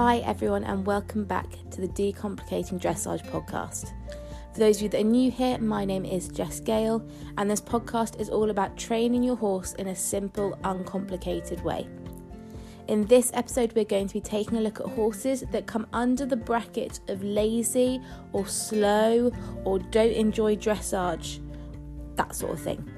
Hi, everyone, and welcome back to the Decomplicating Dressage podcast. For those of you that are new here, my name is Jess Gale, and this podcast is all about training your horse in a simple, uncomplicated way. In this episode, we're going to be taking a look at horses that come under the bracket of lazy or slow or don't enjoy dressage, that sort of thing.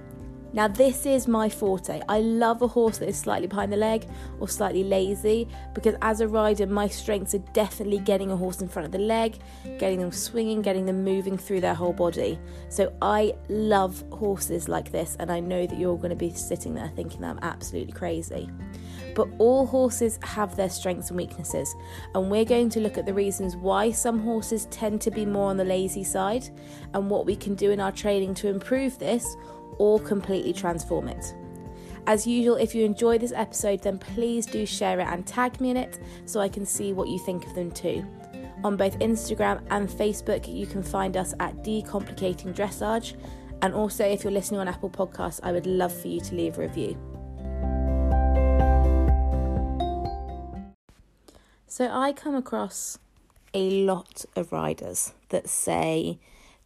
Now, this is my forte. I love a horse that is slightly behind the leg or slightly lazy because, as a rider, my strengths are definitely getting a horse in front of the leg, getting them swinging, getting them moving through their whole body. So, I love horses like this, and I know that you're going to be sitting there thinking that I'm absolutely crazy. But all horses have their strengths and weaknesses, and we're going to look at the reasons why some horses tend to be more on the lazy side and what we can do in our training to improve this or completely transform it. As usual, if you enjoy this episode, then please do share it and tag me in it so I can see what you think of them too. On both Instagram and Facebook, you can find us at Decomplicating Dressage. And also, if you're listening on Apple Podcasts, I would love for you to leave a review. So, I come across a lot of riders that say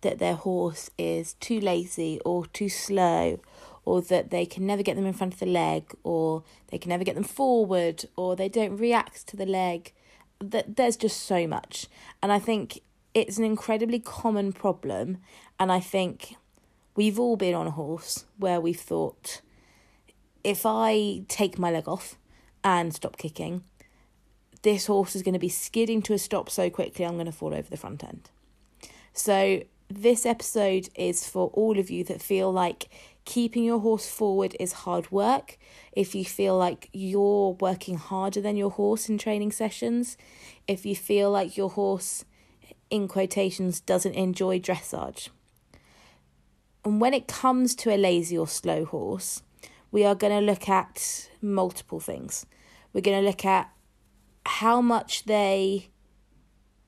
that their horse is too lazy or too slow or that they can never get them in front of the leg or they can never get them forward or they don't react to the leg. That there's just so much. And i think it's an incredibly common problem and i think we've all been on a horse where we've thought if i take my leg off and stop kicking this horse is going to be skidding to a stop so quickly i'm going to fall over the front end. So this episode is for all of you that feel like keeping your horse forward is hard work. If you feel like you're working harder than your horse in training sessions, if you feel like your horse, in quotations, doesn't enjoy dressage. And when it comes to a lazy or slow horse, we are going to look at multiple things. We're going to look at how much they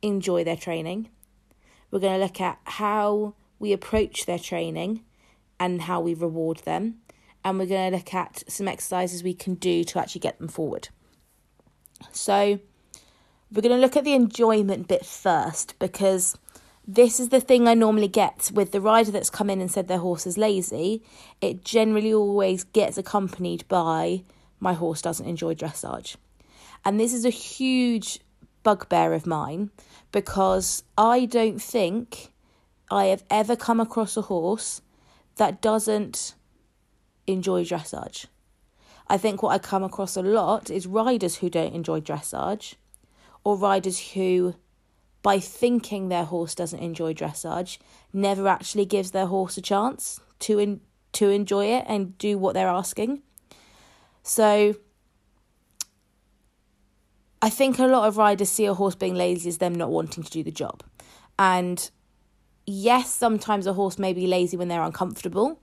enjoy their training we're going to look at how we approach their training and how we reward them. And we're going to look at some exercises we can do to actually get them forward. So, we're going to look at the enjoyment bit first because this is the thing I normally get with the rider that's come in and said their horse is lazy. It generally always gets accompanied by my horse doesn't enjoy dressage. And this is a huge bugbear of mine because I don't think I have ever come across a horse that doesn't enjoy dressage. I think what I come across a lot is riders who don't enjoy dressage or riders who, by thinking their horse doesn't enjoy dressage, never actually gives their horse a chance to, to enjoy it and do what they're asking. So I think a lot of riders see a horse being lazy as them not wanting to do the job. And yes, sometimes a horse may be lazy when they're uncomfortable,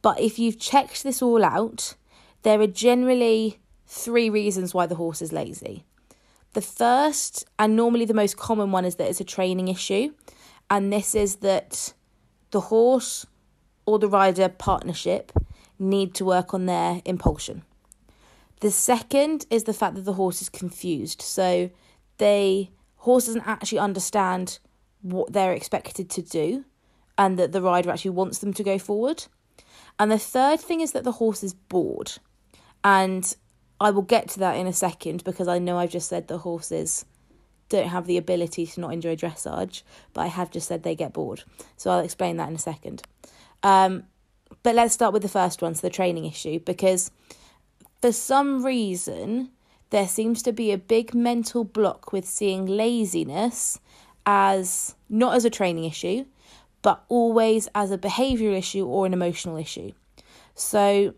but if you've checked this all out, there are generally three reasons why the horse is lazy. The first, and normally the most common one, is that it's a training issue. And this is that the horse or the rider partnership need to work on their impulsion. The second is the fact that the horse is confused. So they horse doesn't actually understand what they're expected to do and that the rider actually wants them to go forward. And the third thing is that the horse is bored. And I will get to that in a second because I know I've just said the horses don't have the ability to not enjoy dressage, but I have just said they get bored. So I'll explain that in a second. Um, but let's start with the first one, so the training issue, because for some reason there seems to be a big mental block with seeing laziness as not as a training issue, but always as a behavioural issue or an emotional issue. So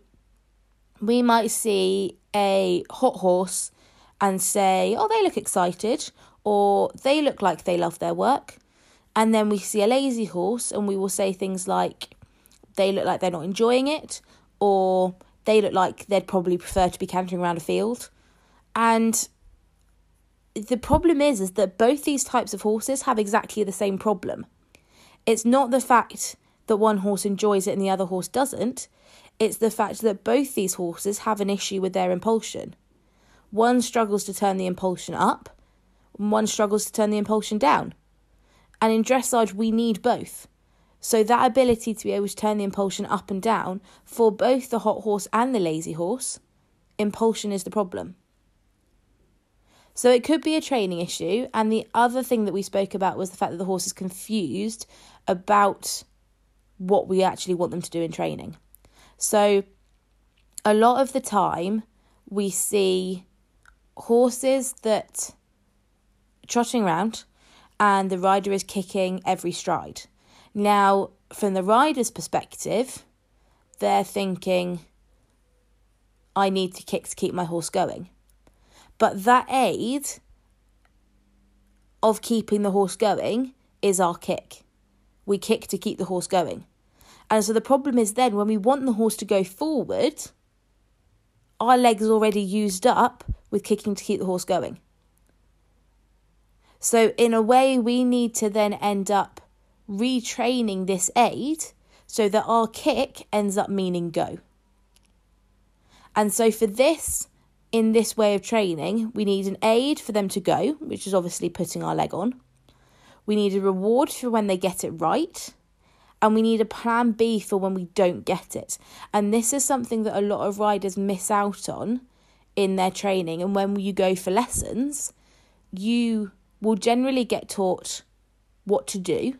we might see a hot horse and say, oh, they look excited, or they look like they love their work. And then we see a lazy horse and we will say things like, they look like they're not enjoying it, or they look like they'd probably prefer to be cantering around a field. And the problem is is that both these types of horses have exactly the same problem. It's not the fact that one horse enjoys it and the other horse doesn't. It's the fact that both these horses have an issue with their impulsion. One struggles to turn the impulsion up, one struggles to turn the impulsion down. And in dressage, we need both. So, that ability to be able to turn the impulsion up and down for both the hot horse and the lazy horse, impulsion is the problem. So, it could be a training issue. And the other thing that we spoke about was the fact that the horse is confused about what we actually want them to do in training. So, a lot of the time, we see horses that trotting around and the rider is kicking every stride. Now, from the rider's perspective, they're thinking, I need to kick to keep my horse going. But that aid of keeping the horse going is our kick. We kick to keep the horse going. And so the problem is then when we want the horse to go forward, our legs already used up with kicking to keep the horse going. So, in a way, we need to then end up retraining this aid so that our kick ends up meaning go. And so, for this, in this way of training, we need an aid for them to go, which is obviously putting our leg on. We need a reward for when they get it right and we need a plan B for when we don't get it. And this is something that a lot of riders miss out on in their training. And when you go for lessons, you will generally get taught what to do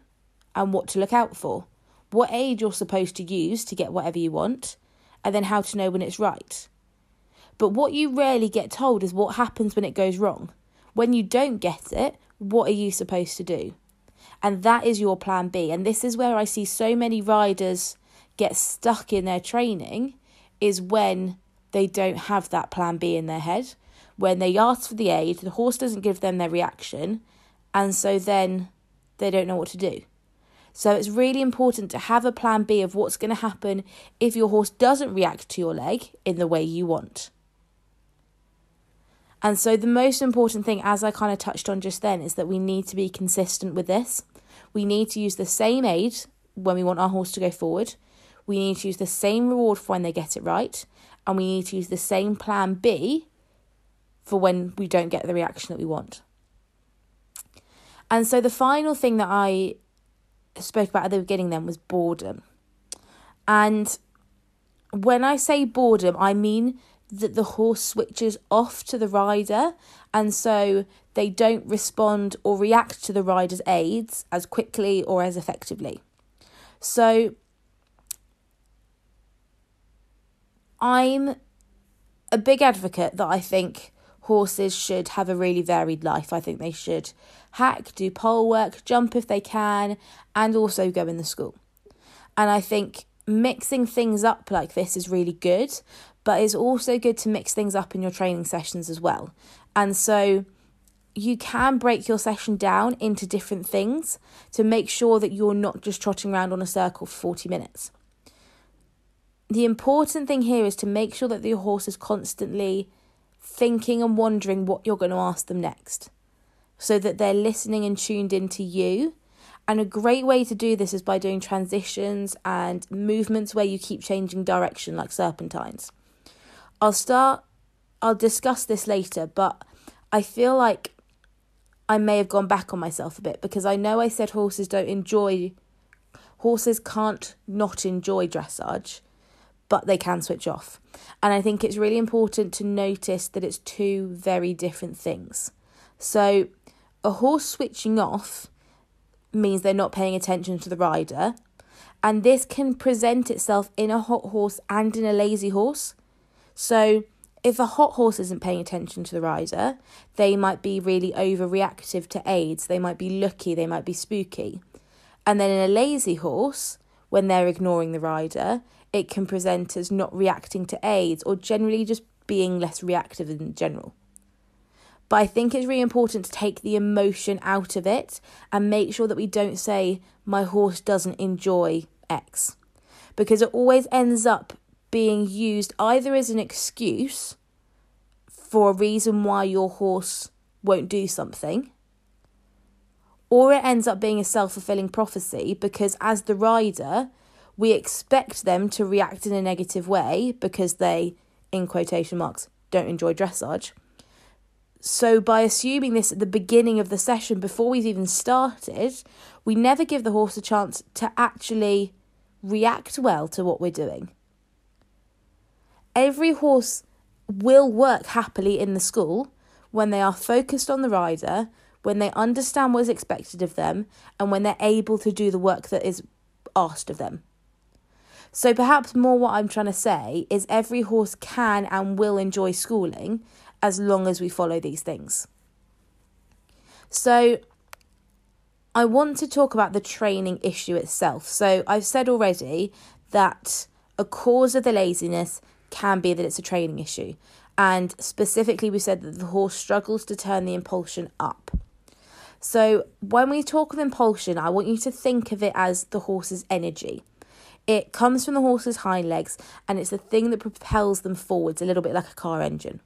and what to look out for, what aid you're supposed to use to get whatever you want, and then how to know when it's right. But what you rarely get told is what happens when it goes wrong. When you don't get it, what are you supposed to do? and that is your plan B. And this is where I see so many riders get stuck in their training is when they don't have that plan B in their head. When they ask for the aid, the horse doesn't give them their reaction, and so then they don't know what to do. So it's really important to have a plan B of what's going to happen if your horse doesn't react to your leg in the way you want. And so the most important thing, as I kind of touched on just then, is that we need to be consistent with this. We need to use the same aid when we want our horse to go forward. We need to use the same reward for when they get it right. And we need to use the same plan B for when we don't get the reaction that we want. And so the final thing that I spoke about at the beginning then was boredom. And when I say boredom, I mean that the horse switches off to the rider and so they don't respond or react to the rider's aids as quickly or as effectively. So I'm a big advocate that I think horses should have a really varied life. I think they should hack, do pole work, jump if they can, and also go in the school. And I think mixing things up like this is really good, but it's also good to mix things up in your training sessions as well. And so you can break your session down into different things to make sure that you're not just trotting around on a circle for 40 minutes. The important thing here is to make sure that your horse is constantly thinking and wondering what you're going to ask them next so that they're listening and tuned in to you. And a great way to do this is by doing transitions and movements where you keep changing direction, like serpentines. I'll start, I'll discuss this later, but I feel like I may have gone back on myself a bit because I know I said horses don't enjoy, horses can't not enjoy dressage, but they can switch off. And I think it's really important to notice that it's two very different things. So, a horse switching off means they're not paying attention to the rider, and this can present itself in a hot horse and in a lazy horse. So, if a hot horse isn't paying attention to the rider, they might be really overreactive to aids. They might be looky, they might be spooky. And then in a lazy horse, when they're ignoring the rider, it can present as not reacting to aids or generally just being less reactive in general. But I think it's really important to take the emotion out of it and make sure that we don't say, my horse doesn't enjoy X. Because it always ends up being used either as an excuse for a reason why your horse won't do something, or it ends up being a self fulfilling prophecy because as the rider, we expect them to react in a negative way because they, in quotation marks, don't enjoy dressage. So, by assuming this at the beginning of the session before we've even started, we never give the horse a chance to actually react well to what we're doing. Every horse will work happily in the school when they are focused on the rider, when they understand what is expected of them, and when they're able to do the work that is asked of them. So, perhaps more what I'm trying to say is every horse can and will enjoy schooling as long as we follow these things. So, I want to talk about the training issue itself. So, I've said already that a cause of the laziness can be that it's a training issue. And specifically, we said that the horse struggles to turn the impulsion up. So, when we talk of impulsion, I want you to think of it as the horse's energy. It comes from the horse's hind legs and it's the thing that propels them forwards, a little bit like a car engine.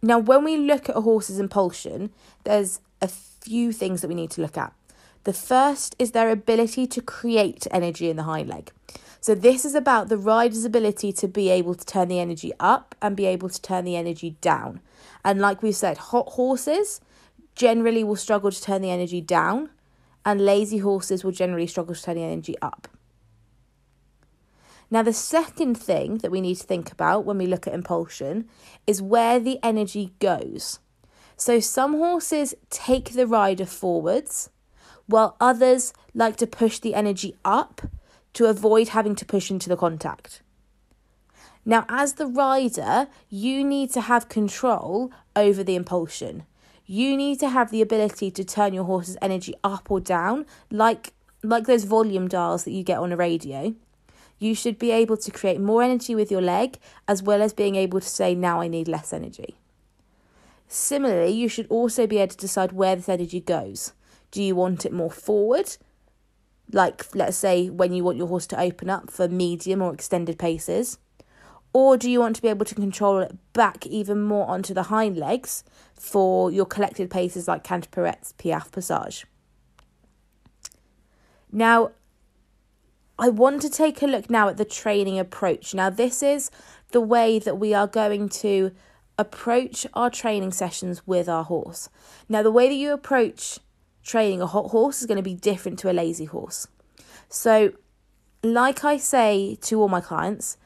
Now, when we look at a horse's impulsion, there's a few things that we need to look at. The first is their ability to create energy in the hind leg. So, this is about the rider's ability to be able to turn the energy up and be able to turn the energy down. And, like we've said, hot horses generally will struggle to turn the energy down, and lazy horses will generally struggle to turn the energy up. Now, the second thing that we need to think about when we look at impulsion is where the energy goes. So, some horses take the rider forwards, while others like to push the energy up to avoid having to push into the contact. Now, as the rider, you need to have control over the impulsion. You need to have the ability to turn your horse's energy up or down, like, like those volume dials that you get on a radio. You should be able to create more energy with your leg, as well as being able to say, Now I need less energy. Similarly, you should also be able to decide where this energy goes. Do you want it more forward like let's say when you want your horse to open up for medium or extended paces? Or do you want to be able to control it back even more onto the hind legs for your collected paces like canter pirouettes, piaffe, passage? Now, I want to take a look now at the training approach. Now, this is the way that we are going to approach our training sessions with our horse. Now, the way that you approach training a hot horse is going to be different to a lazy horse. So, like I say to all my clients,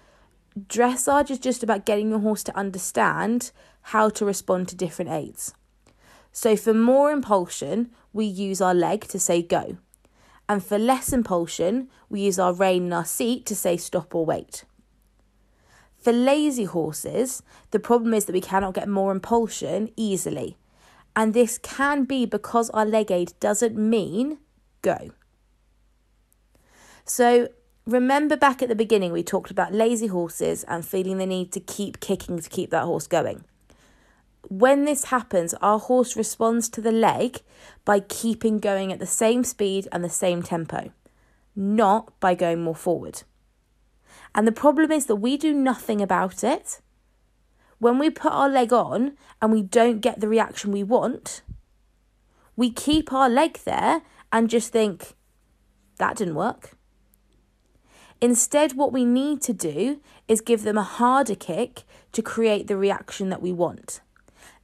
dressage is just about getting your horse to understand how to respond to different aids. So, for more impulsion, we use our leg to say go. And for less impulsion, we use our rein and our seat to say stop or wait. For lazy horses, the problem is that we cannot get more impulsion easily. And this can be because our leg aid doesn't mean go. So remember back at the beginning, we talked about lazy horses and feeling the need to keep kicking to keep that horse going. When this happens, our horse responds to the leg by keeping going at the same speed and the same tempo, not by going more forward. And the problem is that we do nothing about it. When we put our leg on and we don't get the reaction we want, we keep our leg there and just think, that didn't work. Instead, what we need to do is give them a harder kick to create the reaction that we want.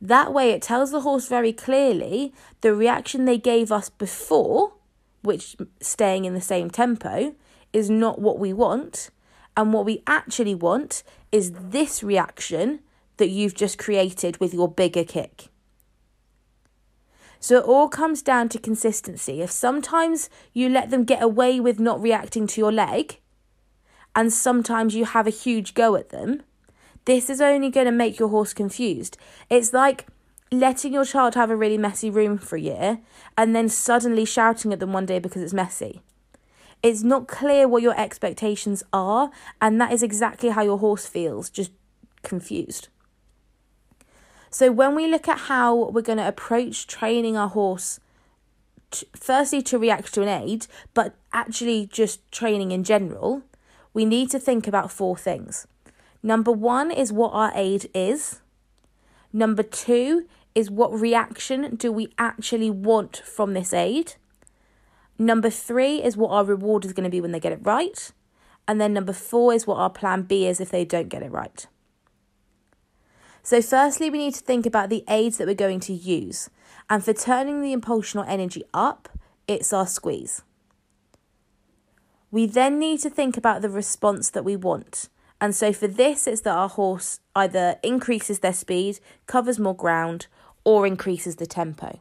That way, it tells the horse very clearly the reaction they gave us before, which staying in the same tempo, is not what we want. And what we actually want is this reaction that you've just created with your bigger kick. So it all comes down to consistency. If sometimes you let them get away with not reacting to your leg, and sometimes you have a huge go at them, this is only going to make your horse confused. It's like letting your child have a really messy room for a year and then suddenly shouting at them one day because it's messy. It's not clear what your expectations are, and that is exactly how your horse feels, just confused. So, when we look at how we're going to approach training our horse, to, firstly to react to an aid, but actually just training in general, we need to think about four things. Number one is what our aid is. Number two is what reaction do we actually want from this aid. Number three is what our reward is going to be when they get it right. And then number four is what our plan B is if they don't get it right. So, firstly, we need to think about the aids that we're going to use. And for turning the impulsional energy up, it's our squeeze. We then need to think about the response that we want. And so for this, it's that our horse either increases their speed, covers more ground, or increases the tempo.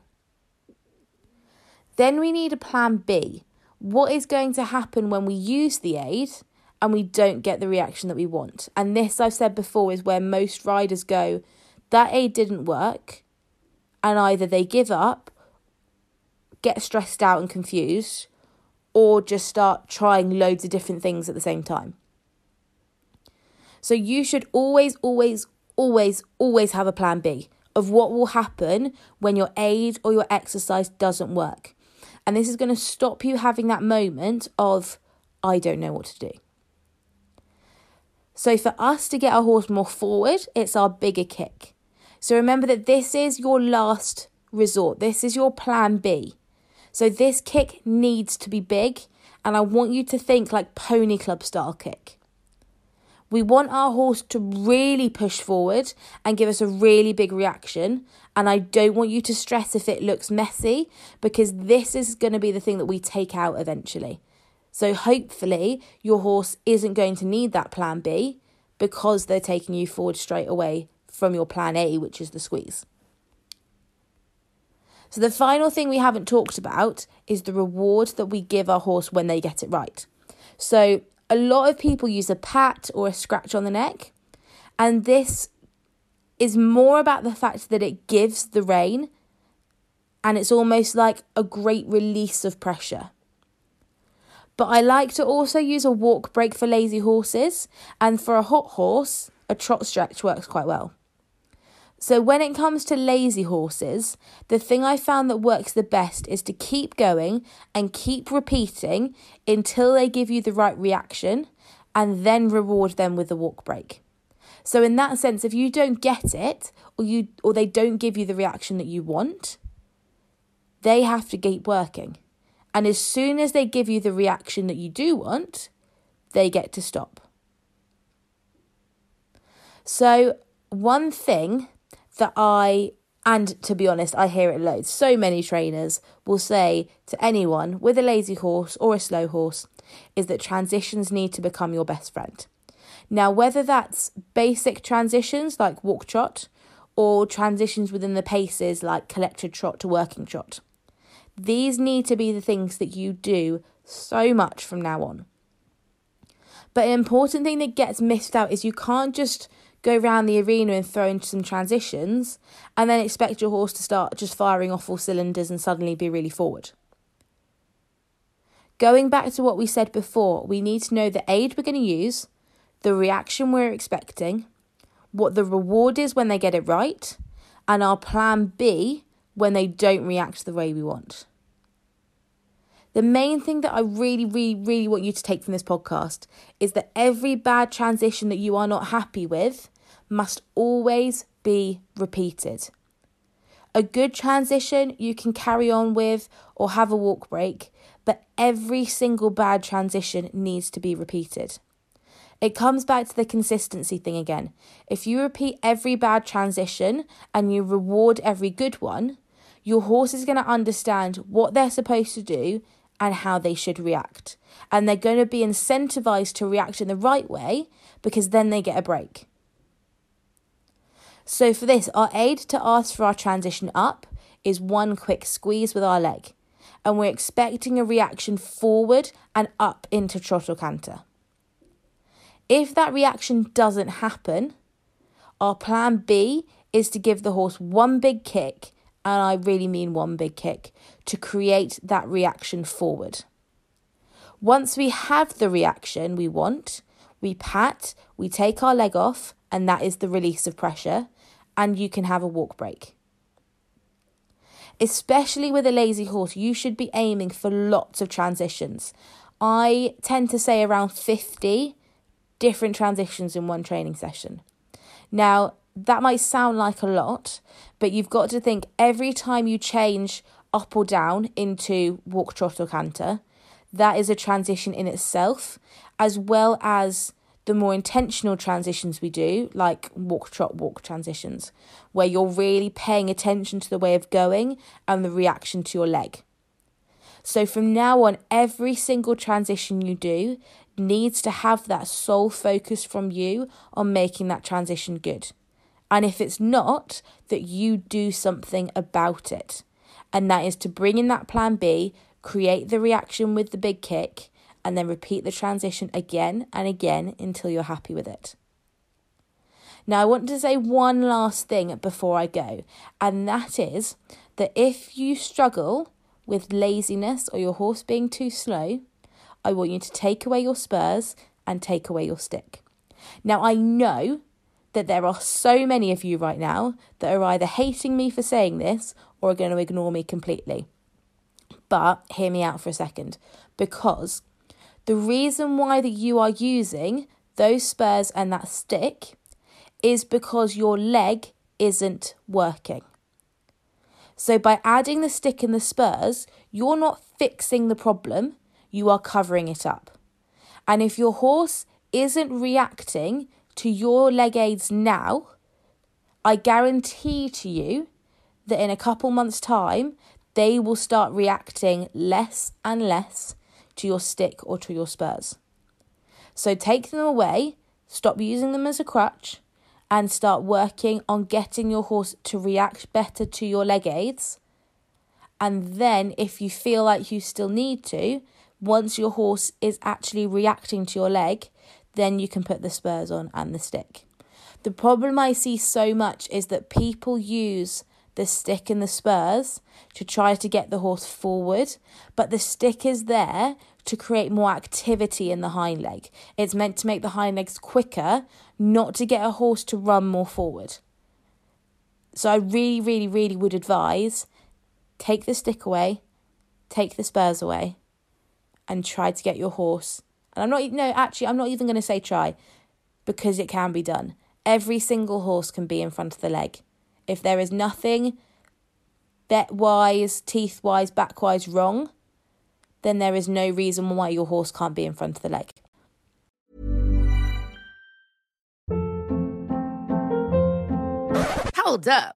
Then we need a plan B. What is going to happen when we use the aid and we don't get the reaction that we want? And this, I've said before, is where most riders go, that aid didn't work, and either they give up, get stressed out and confused, or just start trying loads of different things at the same time. So you should always, always, always, always have a plan B of what will happen when your aid or your exercise doesn't work. And this is going to stop you having that moment of, I don't know what to do. So, for us to get our horse more forward, it's our bigger kick. So, remember that this is your last resort, this is your plan B. So this kick needs to be big, and I want you to think like pony club style kick. We want our horse to really push forward and give us a really big reaction. And I don't want you to stress if it looks messy because this is going to be the thing that we take out eventually. So hopefully, your horse isn't going to need that plan B because they're taking you forward straight away from your plan A, which is the squeeze. So, the final thing we haven't talked about is the reward that we give our horse when they get it right. So, a lot of people use a pat or a scratch on the neck, and this is more about the fact that it gives the rein and it's almost like a great release of pressure. But I like to also use a walk break for lazy horses, and for a hot horse, a trot stretch works quite well. So, when it comes to lazy horses, the thing I found that works the best is to keep going and keep repeating until they give you the right reaction and then reward them with the walk break. So, in that sense, if you don't get it or, you, or they don't give you the reaction that you want, they have to keep working. And as soon as they give you the reaction that you do want, they get to stop. So, one thing that I, and to be honest, I hear it loads. So many trainers will say to anyone with a lazy horse or a slow horse is that transitions need to become your best friend. Now, whether that's basic transitions like walk trot or transitions within the paces like collected trot to working trot, these need to be the things that you do so much from now on. But an important thing that gets missed out is you can't just go around the arena and throw into some transitions, and then expect your horse to start just firing off all cylinders and suddenly be really forward. Going back to what we said before, we need to know the aid we're going to use, the reaction we're expecting, what the reward is when they get it right, and our plan B when they don't react the way we want. The main thing that I really, really, really want you to take from this podcast is that every bad transition that you are not happy with must always be repeated. A good transition you can carry on with or have a walk break, but every single bad transition needs to be repeated. It comes back to the consistency thing again. If you repeat every bad transition and you reward every good one, your horse is going to understand what they're supposed to do and how they should react. And they're going to be incentivized to react in the right way because then they get a break. So, for this, our aid to ask for our transition up is one quick squeeze with our leg. And we're expecting a reaction forward and up into trot or canter. If that reaction doesn't happen, our plan B is to give the horse one big kick, and I really mean one big kick, to create that reaction forward. Once we have the reaction we want, we pat, we take our leg off, and that is the release of pressure, and you can have a walk break. Especially with a lazy horse, you should be aiming for lots of transitions. I tend to say around 50 different transitions in one training session. Now, that might sound like a lot, but you've got to think every time you change up or down into walk, trot, or canter, that is a transition in itself, as well as the more intentional transitions we do, like walk, trot, walk transitions, where you're really paying attention to the way of going and the reaction to your leg. So from now on, every single transition you do needs to have that sole focus from you on making that transition good. And if it's not, that you do something about it and that is to bring in that plan B, create the reaction with the big kick, and then repeat the transition again and again until you're happy with it. Now, I want to say one last thing before I go, and that is that if you struggle with laziness or your horse being too slow, I want you to take away your spurs and take away your stick. Now, I know that there are so many of you right now that are either hating me for saying this or are going to ignore me completely. But hear me out for a second because the reason why that you are using those spurs and that stick is because your leg isn't working. So by adding the stick and the spurs, you're not fixing the problem, you are covering it up. And if your horse isn't reacting to your leg aids now, I guarantee to you that in a couple months' time, they will start reacting less and less to your stick or to your spurs. So take them away, stop using them as a crutch, and start working on getting your horse to react better to your leg aids. And then, if you feel like you still need to, once your horse is actually reacting to your leg, then you can put the spurs on and the stick. The problem I see so much is that people use the stick and the spurs to try to get the horse forward, but the stick is there to create more activity in the hind leg. It's meant to make the hind legs quicker, not to get a horse to run more forward. So I really, really, really would advise take the stick away, take the spurs away, and try to get your horse. And I'm not, no, actually, I'm not even going to say try because it can be done. Every single horse can be in front of the leg. If there is nothing bet wise, teeth wise, back wise wrong, then there is no reason why your horse can't be in front of the leg. Hold up.